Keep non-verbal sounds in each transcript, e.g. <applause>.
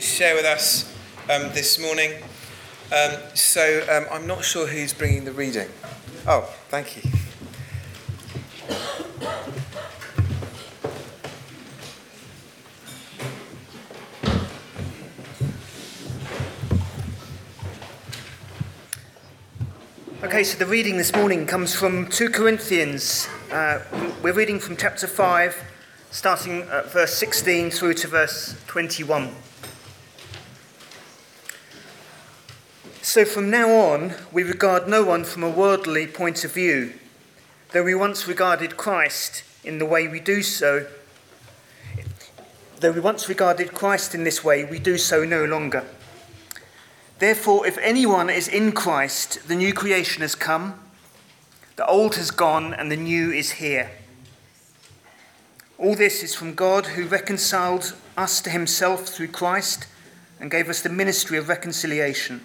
share with us um, this morning. Um, so um, I'm not sure who's bringing the reading. Oh, thank you. Okay, so the reading this morning comes from 2 Corinthians. Uh, we're reading from chapter 5, starting at verse 16 through to verse 21. So from now on, we regard no one from a worldly point of view. Though we once regarded Christ in the way we do so, though we once regarded Christ in this way, we do so no longer. Therefore, if anyone is in Christ, the new creation has come, the old has gone, and the new is here. All this is from God who reconciled us to himself through Christ and gave us the ministry of reconciliation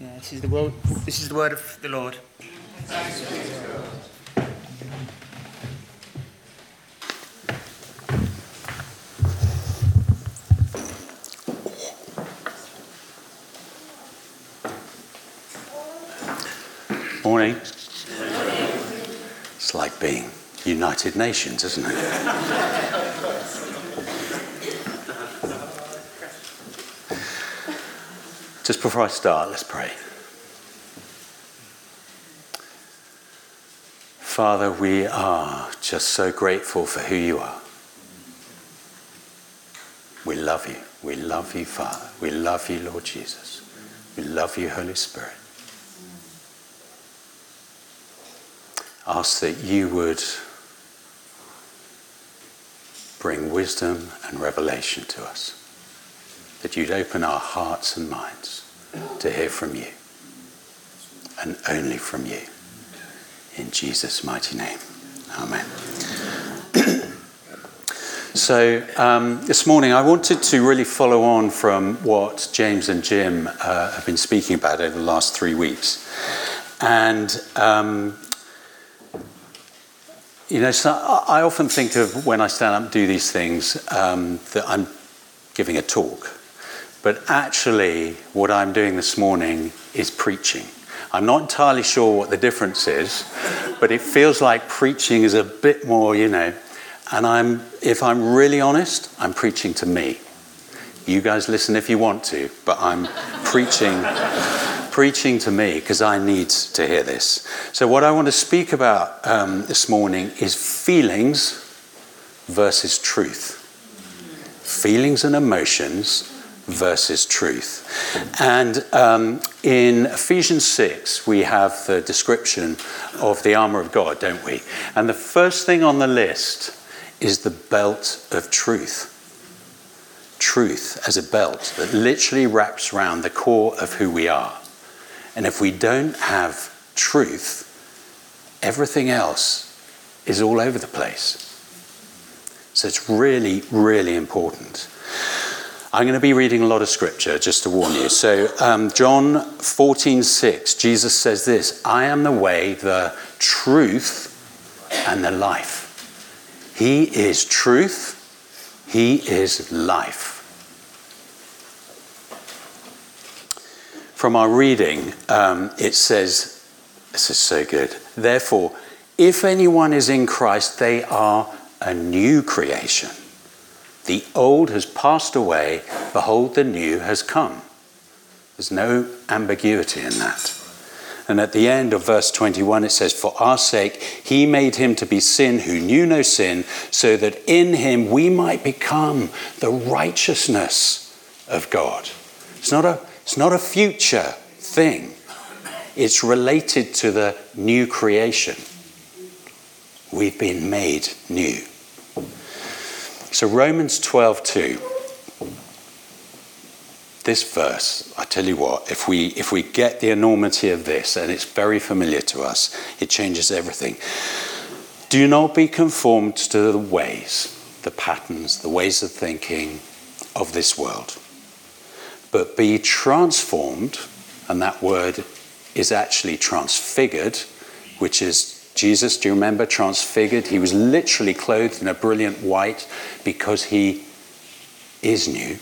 Yeah, this is the word, this is the word of the Lord. Morning. It's like being United Nations, isn't it? Just before I start, let's pray. Father, we are just so grateful for who you are. We love you. We love you, Father. We love you, Lord Jesus. We love you, Holy Spirit. Ask that you would bring wisdom and revelation to us, that you'd open our hearts and minds to hear from you, and only from you. In Jesus' mighty name. Amen. <clears throat> so, um, this morning I wanted to really follow on from what James and Jim uh, have been speaking about over the last three weeks. And, um, you know, so I often think of when I stand up and do these things um, that I'm giving a talk. But actually, what I'm doing this morning is preaching. I'm not entirely sure what the difference is, but it feels like preaching is a bit more, you know. And I'm, if I'm really honest, I'm preaching to me. You guys listen if you want to, but I'm preaching, preaching to me because I need to hear this. So, what I want to speak about um, this morning is feelings versus truth. Feelings and emotions versus truth. And um, in Ephesians 6, we have the description of the armour of God, don't we? And the first thing on the list is the belt of truth. Truth as a belt that literally wraps around the core of who we are. And if we don't have truth, everything else is all over the place. So it's really, really important. I'm going to be reading a lot of scripture, just to warn you. So, um, John 14, 6, Jesus says this I am the way, the truth, and the life. He is truth, He is life. From our reading, um, it says, This is so good. Therefore, if anyone is in Christ, they are a new creation. The old has passed away, behold, the new has come. There's no ambiguity in that. And at the end of verse 21, it says, For our sake, he made him to be sin who knew no sin, so that in him we might become the righteousness of God. It's not a, it's not a future thing, it's related to the new creation. We've been made new. So Romans 12:2 this verse, I tell you what, if we, if we get the enormity of this, and it's very familiar to us, it changes everything. Do not be conformed to the ways, the patterns, the ways of thinking of this world, but be transformed, and that word is actually transfigured, which is Jesus, do you remember, transfigured? He was literally clothed in a brilliant white because he is new.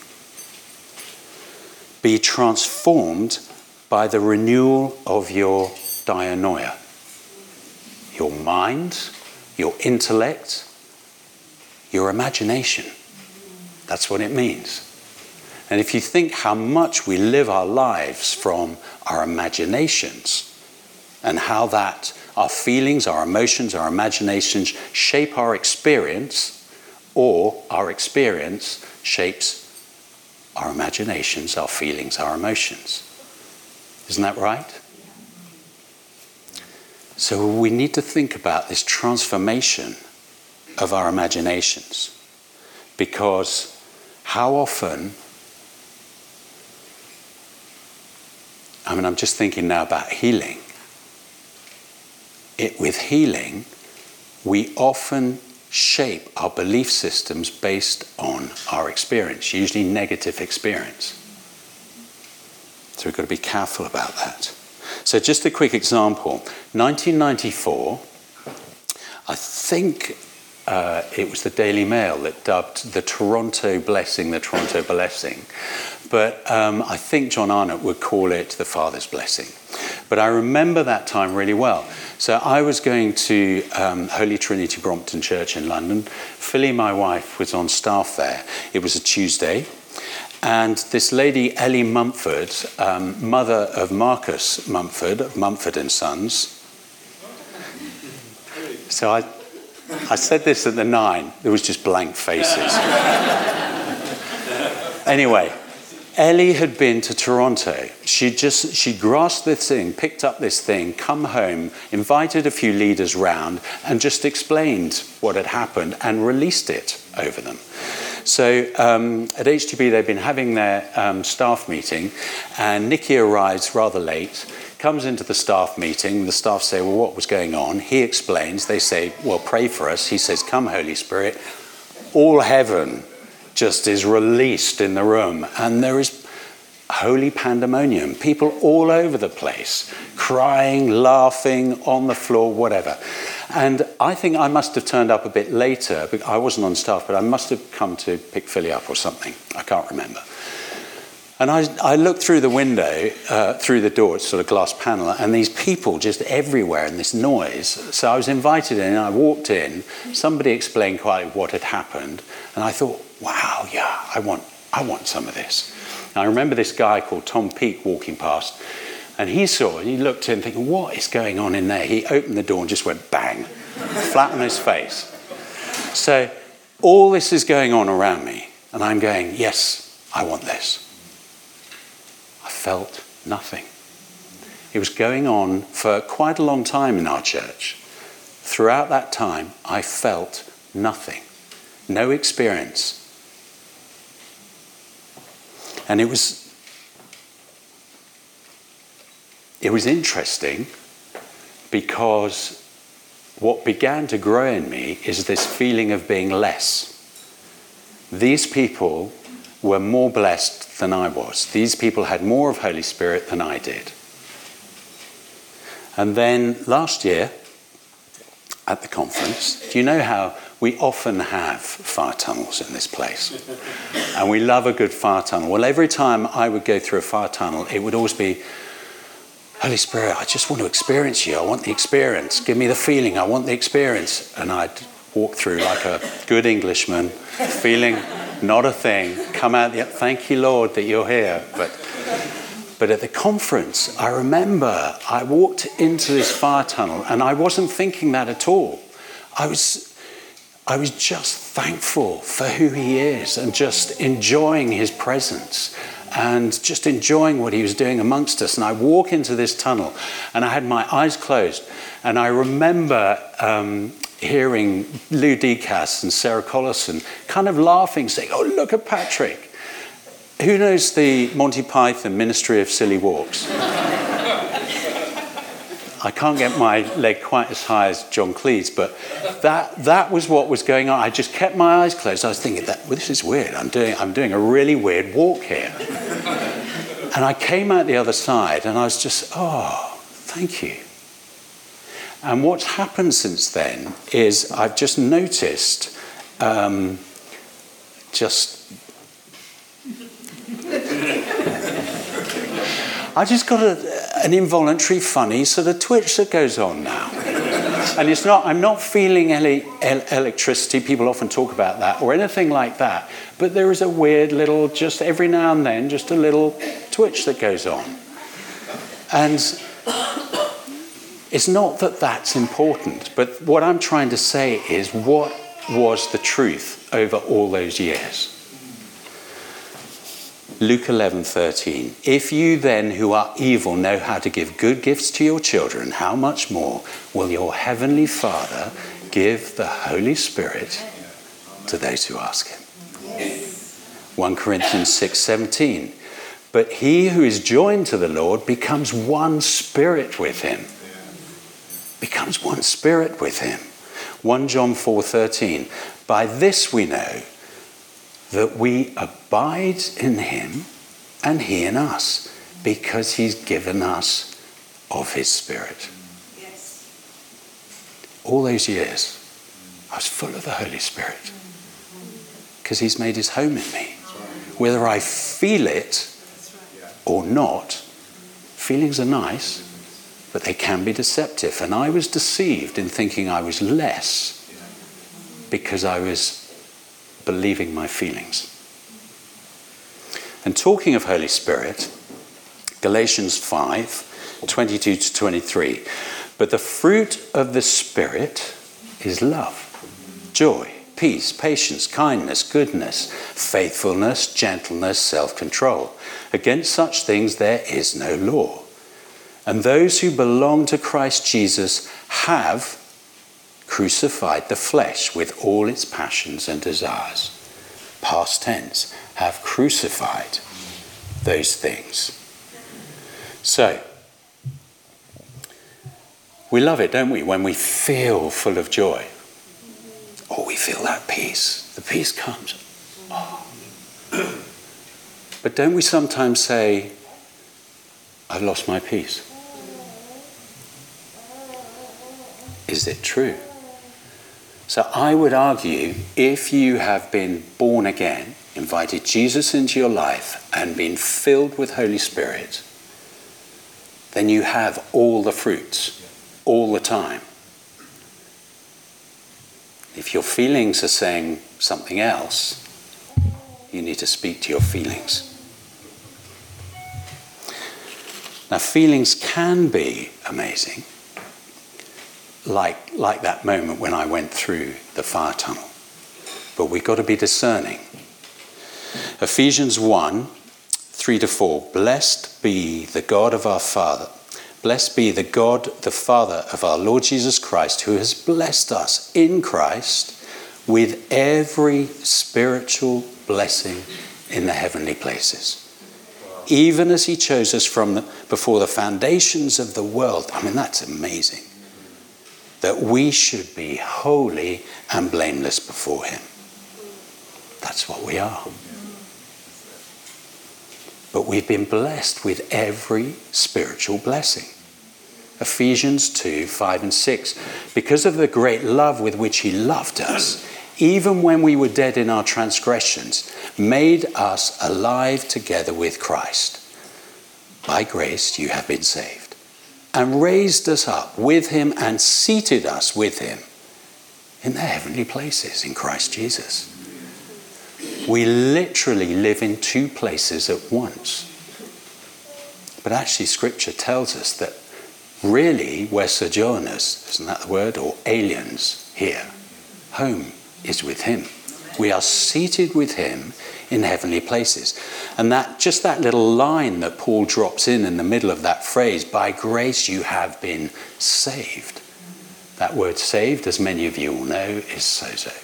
Be transformed by the renewal of your dianoia, your mind, your intellect, your imagination. That's what it means. And if you think how much we live our lives from our imaginations and how that our feelings, our emotions, our imaginations shape our experience, or our experience shapes our imaginations, our feelings, our emotions. Isn't that right? So we need to think about this transformation of our imaginations because how often I mean I'm just thinking now about healing it, with healing, we often shape our belief systems based on our experience, usually negative experience. So we've got to be careful about that. So, just a quick example 1994, I think uh, it was the Daily Mail that dubbed the Toronto blessing the Toronto blessing. But um, I think John Arnott would call it the Father's blessing. But I remember that time really well. So I was going to um, Holy Trinity Brompton Church in London. Philly, my wife, was on staff there. It was a Tuesday. And this lady, Ellie Mumford, um, mother of Marcus Mumford, of Mumford and Sons. So I, I said this at the nine. There was just blank faces. <laughs> anyway, Ellie had been to Toronto. She just she grasped this thing, picked up this thing, come home, invited a few leaders round, and just explained what had happened and released it over them. So um, at HTB, they've been having their um, staff meeting, and Nicky arrives rather late, comes into the staff meeting. The staff say, Well, what was going on? He explains. They say, Well, pray for us. He says, Come, Holy Spirit. All heaven just is released in the room, and there is holy pandemonium. People all over the place, crying, laughing, on the floor, whatever. And I think I must have turned up a bit later. I wasn't on staff, but I must have come to pick Philly up or something. I can't remember. And I, I looked through the window, uh, through the door, it's sort of glass panel, and these people just everywhere and this noise. So I was invited in, and I walked in. Somebody explained quite what had happened, and I thought, wow, yeah, I want, I want some of this. And I remember this guy called Tom Peake walking past, and he saw it, he looked in thinking, what is going on in there? He opened the door and just went bang, flat on his face. So all this is going on around me, and I'm going, yes, I want this. Felt nothing. It was going on for quite a long time in our church. Throughout that time, I felt nothing, no experience and it was it was interesting because what began to grow in me is this feeling of being less. These people were more blessed than I was. These people had more of Holy Spirit than I did. And then last year at the conference, do you know how we often have fire tunnels in this place. <laughs> and we love a good fire tunnel. Well, every time I would go through a fire tunnel, it would always be Holy Spirit, I just want to experience you. I want the experience. Give me the feeling. I want the experience. And I'd walk through like a good Englishman, feeling not a thing, come out, the, thank you, Lord, that you're here. But, but at the conference, I remember I walked into this fire tunnel and I wasn't thinking that at all. I was I was just thankful for who he is and just enjoying his presence and just enjoying what he was doing amongst us. And I walk into this tunnel and I had my eyes closed. And I remember um, hearing Lou Decas and Sarah Collison kind of laughing, saying, Oh, look at Patrick. who knows the Monty Python Ministry of Silly Walks? I can't get my leg quite as high as John Cleese, but that, that was what was going on. I just kept my eyes closed. I was thinking, that, well, this is weird. I'm doing, I'm doing a really weird walk here. and I came out the other side and I was just, oh, thank you. And what's happened since then is I've just noticed um, just I just got a, an involuntary funny sort of twitch that goes on now. and it's not, I'm not feeling el- electricity, people often talk about that, or anything like that, but there is a weird little, just every now and then, just a little twitch that goes on. And it's not that that's important, but what I'm trying to say is what was the truth over all those years? Luke 11:13 If you then who are evil know how to give good gifts to your children how much more will your heavenly Father give the Holy Spirit to those who ask him 1 Corinthians 6:17 But he who is joined to the Lord becomes one spirit with him becomes one spirit with him 1 John 4:13 By this we know that we abide in him and he in us because he's given us of his spirit. Yes. All those years, I was full of the Holy Spirit because he's made his home in me. Whether I feel it or not, feelings are nice, but they can be deceptive. And I was deceived in thinking I was less because I was believing my feelings. And talking of Holy Spirit, Galatians 5 22 to 23. But the fruit of the Spirit is love, joy, peace, patience, kindness, goodness, faithfulness, gentleness, self control. Against such things there is no law. And those who belong to Christ Jesus have crucified the flesh with all its passions and desires. Past tense, have crucified those things. So, we love it, don't we, when we feel full of joy. Or oh, we feel that peace. The peace comes. Oh. <clears throat> But don't we sometimes say, I've lost my peace? Is it true? So I would argue if you have been born again, invited Jesus into your life, and been filled with Holy Spirit, then you have all the fruits all the time. If your feelings are saying something else, you need to speak to your feelings. Now, feelings can be amazing like, like that moment when I went through the fire tunnel. But we've got to be discerning. Ephesians 1 3 to 4. Blessed be the God of our Father. Blessed be the God, the Father of our Lord Jesus Christ, who has blessed us in Christ with every spiritual blessing in the heavenly places. Even as he chose us from the, before the foundations of the world. I mean, that's amazing that we should be holy and blameless before Him. That's what we are. But we've been blessed with every spiritual blessing. Ephesians 2 5 and 6. Because of the great love with which He loved us, even when we were dead in our transgressions, made us alive together with Christ. By grace you have been saved and raised us up with him and seated us with him in the heavenly places in Christ Jesus. We literally live in two places at once. But actually, Scripture tells us that really we're sojourners, isn't that the word? Or aliens here. Home is with Him. We are seated with Him in heavenly places. And that just that little line that Paul drops in in the middle of that phrase, by grace you have been saved. That word saved, as many of you will know, is sozo.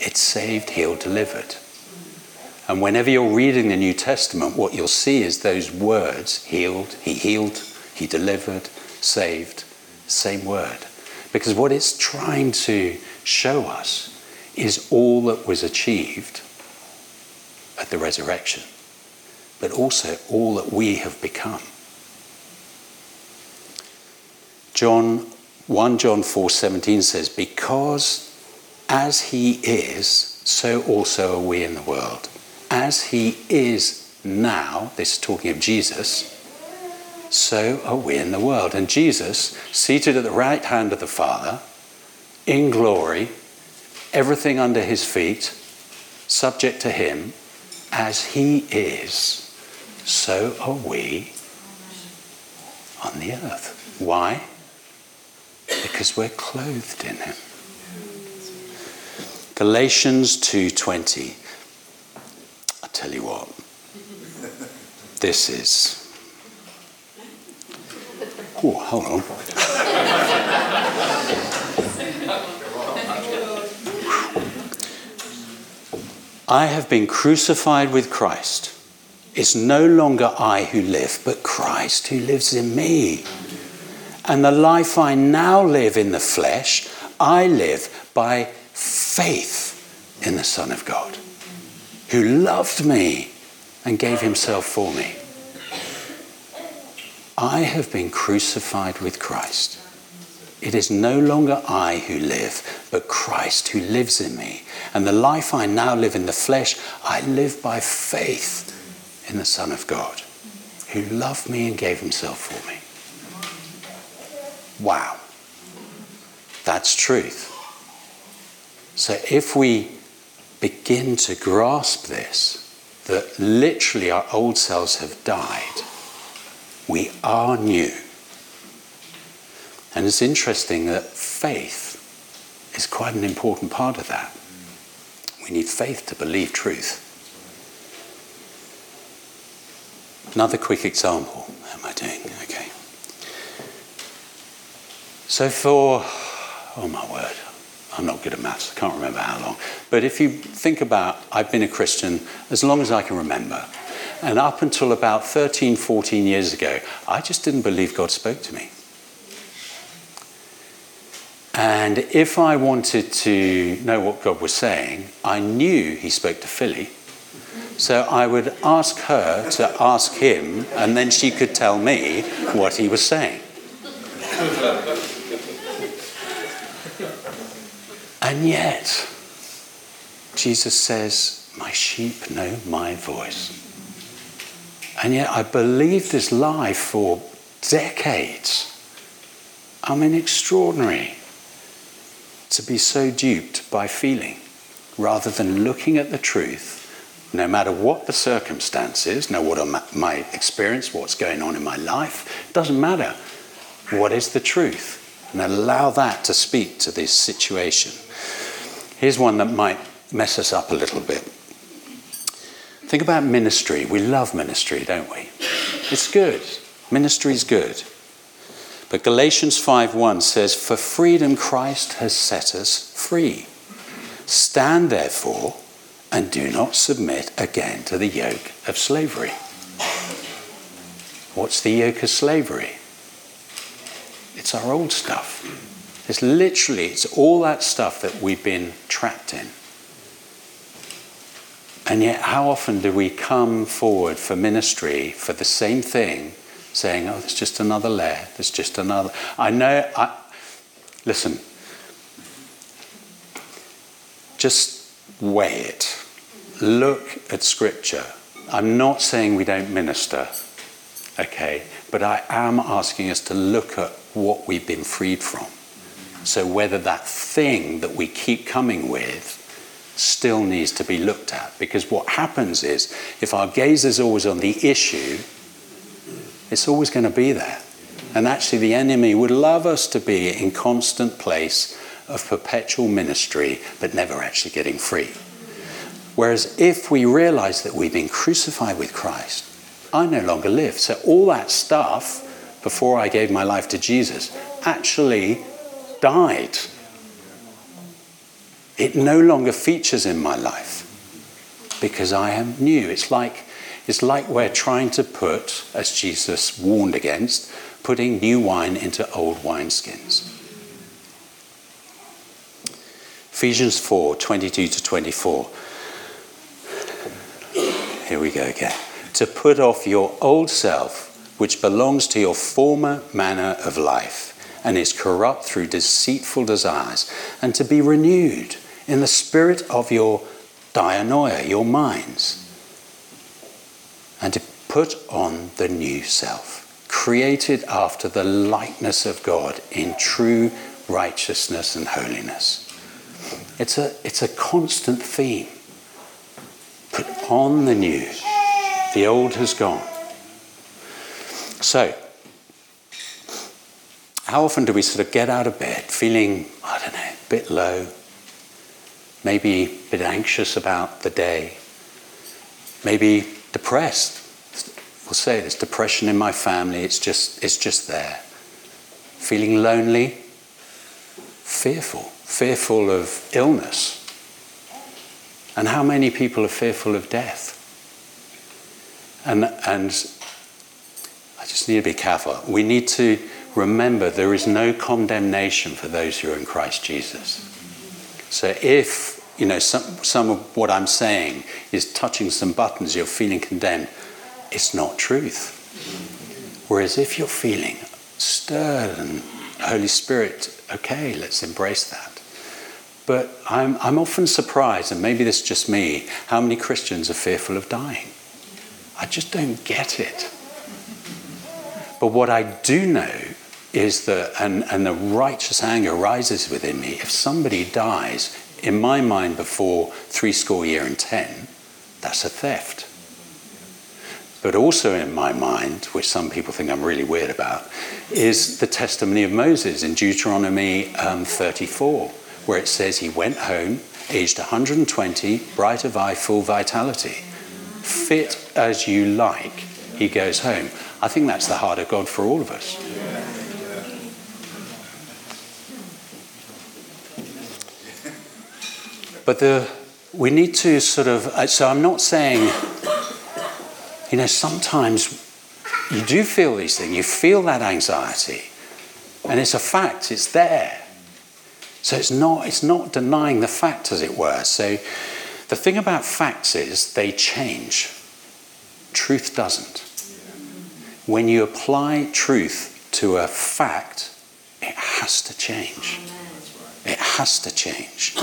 It's saved, healed, delivered. And whenever you're reading the New Testament, what you'll see is those words healed, he healed, he delivered, saved, same word. Because what it's trying to show us is all that was achieved at the resurrection, but also all that we have become. John 1 John 4:17 says because as he is so also are we in the world as he is now this is talking of Jesus so are we in the world and Jesus seated at the right hand of the Father in glory everything under his feet subject to him as he is so are we on the earth why because we're clothed in him. Galatians 2:20. I tell you what. This is Oh, hold on. I have been crucified with Christ. It's no longer I who live, but Christ who lives in me. And the life I now live in the flesh, I live by faith in the Son of God, who loved me and gave himself for me. I have been crucified with Christ. It is no longer I who live, but Christ who lives in me. And the life I now live in the flesh, I live by faith in the Son of God, who loved me and gave himself for me. Wow. That's truth. So if we begin to grasp this, that literally our old selves have died, we are new. And it's interesting that faith is quite an important part of that. We need faith to believe truth. Another quick example. How am I doing? Okay. So for, oh my word, I'm not good at maths, I can't remember how long. But if you think about, I've been a Christian as long as I can remember. And up until about 13, 14 years ago, I just didn't believe God spoke to me. And if I wanted to know what God was saying, I knew He spoke to Philly. So I would ask her to ask him, and then she could tell me what he was saying. And yet, Jesus says, My sheep know my voice. And yet, I believed this lie for decades. I mean, extraordinary to be so duped by feeling rather than looking at the truth, no matter what the circumstances, no what my experience, what's going on in my life, doesn't matter. What is the truth? And allow that to speak to this situation. Here's one that might mess us up a little bit. Think about ministry. We love ministry, don't we? It's good. Ministry is good. But Galatians 5:1 says, "For freedom Christ has set us free. Stand therefore and do not submit again to the yoke of slavery." What's the yoke of slavery? It's our old stuff. It's literally, it's all that stuff that we've been trapped in. And yet, how often do we come forward for ministry for the same thing, saying, oh, there's just another layer, there's just another. I know, I, listen, just weigh it. Look at Scripture. I'm not saying we don't minister, okay, but I am asking us to look at what we've been freed from. So, whether that thing that we keep coming with still needs to be looked at. Because what happens is, if our gaze is always on the issue, it's always going to be there. And actually, the enemy would love us to be in constant place of perpetual ministry, but never actually getting free. Whereas if we realize that we've been crucified with Christ, I no longer live. So all that stuff before I gave my life to Jesus actually died. It no longer features in my life. because I am new. It's like, it's like we're trying to put, as Jesus warned against, putting new wine into old wineskins. Ephesians 4 22 to 24. Here we go again. To put off your old self, which belongs to your former manner of life and is corrupt through deceitful desires, and to be renewed in the spirit of your dianoia, your minds, and to put on the new self, created after the likeness of God in true righteousness and holiness. It's a, it's a constant theme. Put on the new. The old has gone. So, how often do we sort of get out of bed feeling, I don't know, a bit low, maybe a bit anxious about the day, maybe depressed? We'll say there's depression in my family, it's just, it's just there. Feeling lonely, fearful, fearful of illness. And how many people are fearful of death? And, and I just need to be careful. We need to remember there is no condemnation for those who are in Christ Jesus. So if you know some, some of what I'm saying is touching some buttons, you're feeling condemned, it's not truth. Whereas if you're feeling stirred and Holy Spirit, okay, let's embrace that. But I'm, I'm often surprised, and maybe this is just me, how many Christians are fearful of dying. I just don't get it. But what I do know is that, and, and the righteous anger rises within me. If somebody dies, in my mind, before three score year and ten, that's a theft. But also in my mind, which some people think I'm really weird about, is the testimony of Moses in Deuteronomy um, 34, where it says he went home, aged 120, bright of eye, full vitality. Fit as you like, he goes home. I think that's the heart of God for all of us. But the, we need to sort of, so I'm not saying, you know, sometimes you do feel these things, you feel that anxiety, and it's a fact, it's there. So it's not, it's not denying the fact, as it were. So the thing about facts is they change, truth doesn't. When you apply truth to a fact, it has to change. It has to change.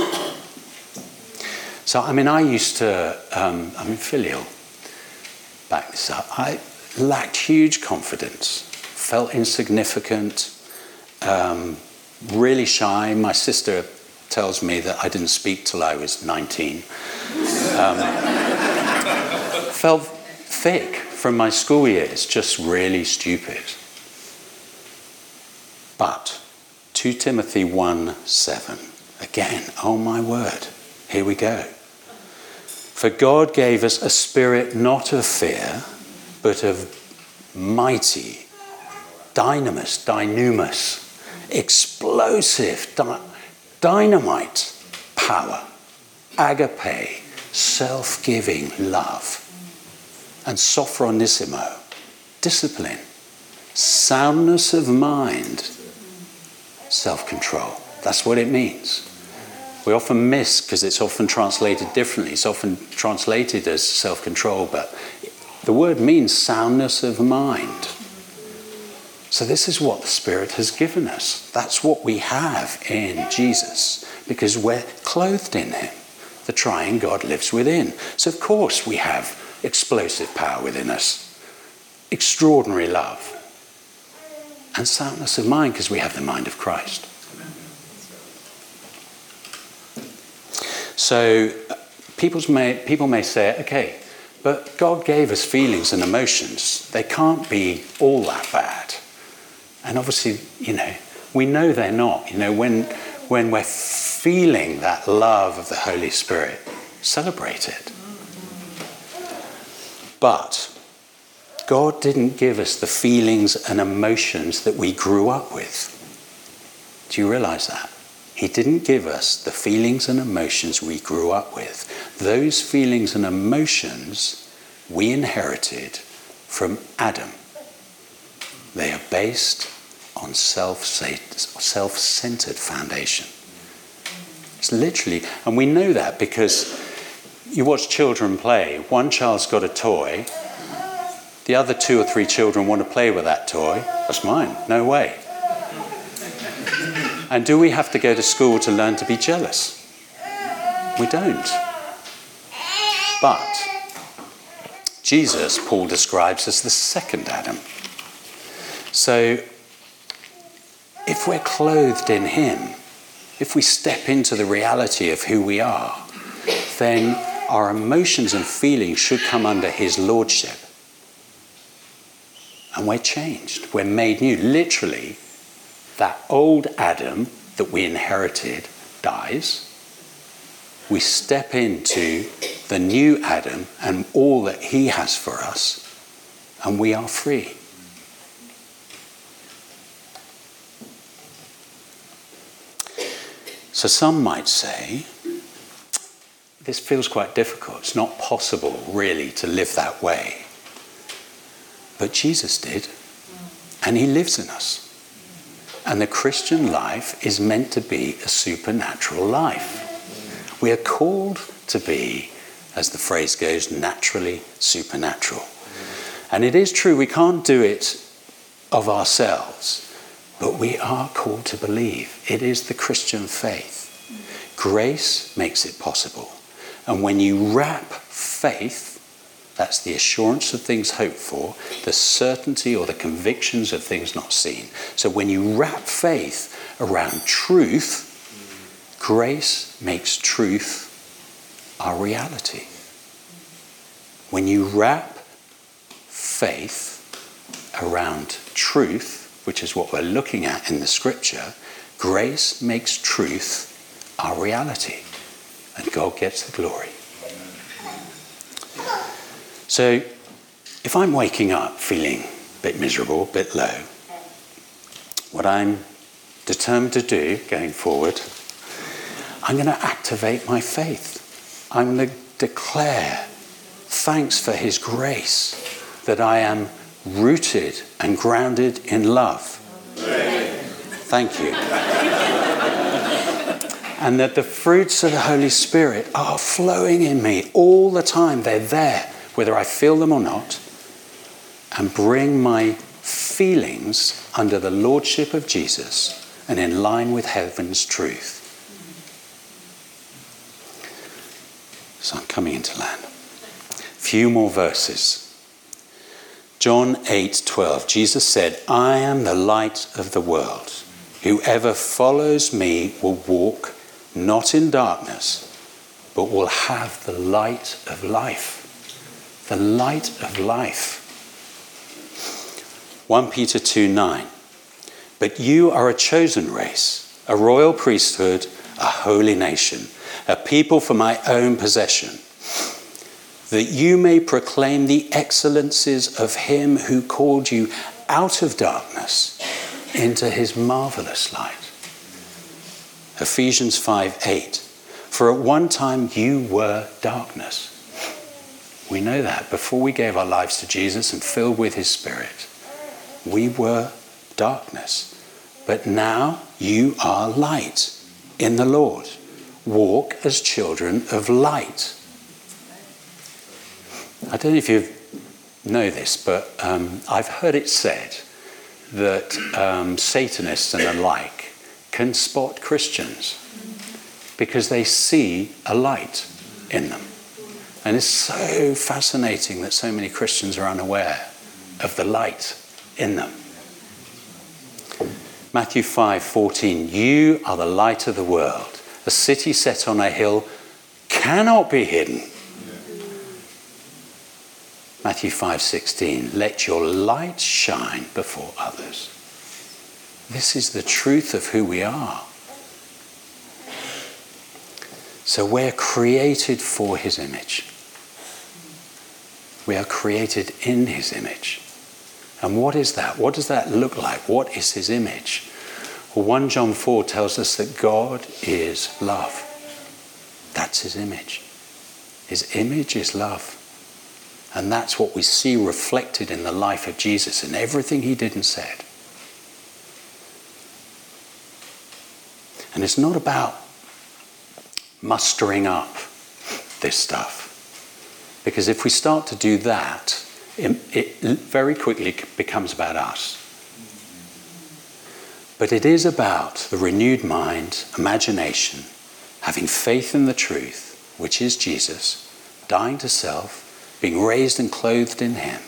So, I mean, I used to, um, I mean, Philly'll, back this up. I lacked huge confidence, felt insignificant, um, really shy. My sister tells me that I didn't speak till I was 19. Um, <laughs> felt thick from my school years, just really stupid. But 2 Timothy 1 7, again, oh my word, here we go. For God gave us a spirit not of fear, but of mighty, dynamis, dynamis, explosive, di- dynamite power, agape, self giving love, and sophronismos, discipline, soundness of mind, self control. That's what it means we often miss because it's often translated differently. It's often translated as self control, but the word means soundness of mind. So, this is what the Spirit has given us. That's what we have in Jesus because we're clothed in Him. The triune God lives within. So, of course, we have explosive power within us, extraordinary love, and soundness of mind because we have the mind of Christ. So people may, people may say, okay, but God gave us feelings and emotions. They can't be all that bad. And obviously, you know, we know they're not. You know, when, when we're feeling that love of the Holy Spirit, celebrate it. But God didn't give us the feelings and emotions that we grew up with. Do you realize that? He didn't give us the feelings and emotions we grew up with. Those feelings and emotions we inherited from Adam. They are based on self centered foundation. It's literally, and we know that because you watch children play. One child's got a toy, the other two or three children want to play with that toy. That's mine. No way. And do we have to go to school to learn to be jealous? We don't. But Jesus, Paul describes as the second Adam. So if we're clothed in Him, if we step into the reality of who we are, then our emotions and feelings should come under His Lordship. And we're changed. We're made new. Literally, that old Adam that we inherited dies. We step into the new Adam and all that he has for us, and we are free. So some might say, this feels quite difficult. It's not possible, really, to live that way. But Jesus did, and he lives in us. And the Christian life is meant to be a supernatural life. We are called to be, as the phrase goes, naturally supernatural. And it is true, we can't do it of ourselves, but we are called to believe. It is the Christian faith. Grace makes it possible. And when you wrap faith that's the assurance of things hoped for, the certainty or the convictions of things not seen. So when you wrap faith around truth, grace makes truth our reality. When you wrap faith around truth, which is what we're looking at in the scripture, grace makes truth our reality. And God gets the glory. So if I'm waking up feeling a bit miserable, a bit low, what I'm determined to do going forward, I'm going to activate my faith. I'm going to declare thanks for His grace that I am rooted and grounded in love. Thank you. <laughs> and that the fruits of the Holy Spirit are flowing in me all the time. They're there whether I feel them or not, and bring my feelings under the lordship of Jesus and in line with heaven's truth. So I'm coming into land. Few more verses. John 8:12 Jesus said, "I am the light of the world. Whoever follows me will walk not in darkness, but will have the light of life." The light of life. 1 Peter 2 9. But you are a chosen race, a royal priesthood, a holy nation, a people for my own possession, that you may proclaim the excellencies of him who called you out of darkness into his marvelous light. Ephesians 5 8. For at one time you were darkness we know that before we gave our lives to Jesus and filled with His Spirit, we were darkness. But now you are light in the Lord. Walk as children of light. I don't know if you know this, but um, I've heard it said that um, Satanists and the like can spot Christians because they see a light in them. And it's so fascinating that so many Christians are unaware of the light in them. Matthew 5:14 You are the light of the world. A city set on a hill cannot be hidden. Matthew 5:16 Let your light shine before others. This is the truth of who we are. So we're created for his image. We are created in his image. And what is that? What does that look like? What is his image? Well, 1 John 4 tells us that God is love. That's his image. His image is love. And that's what we see reflected in the life of Jesus and everything he did and said. And it's not about mustering up this stuff. Because if we start to do that, it, it very quickly becomes about us. But it is about the renewed mind, imagination, having faith in the truth, which is Jesus, dying to self, being raised and clothed in Him,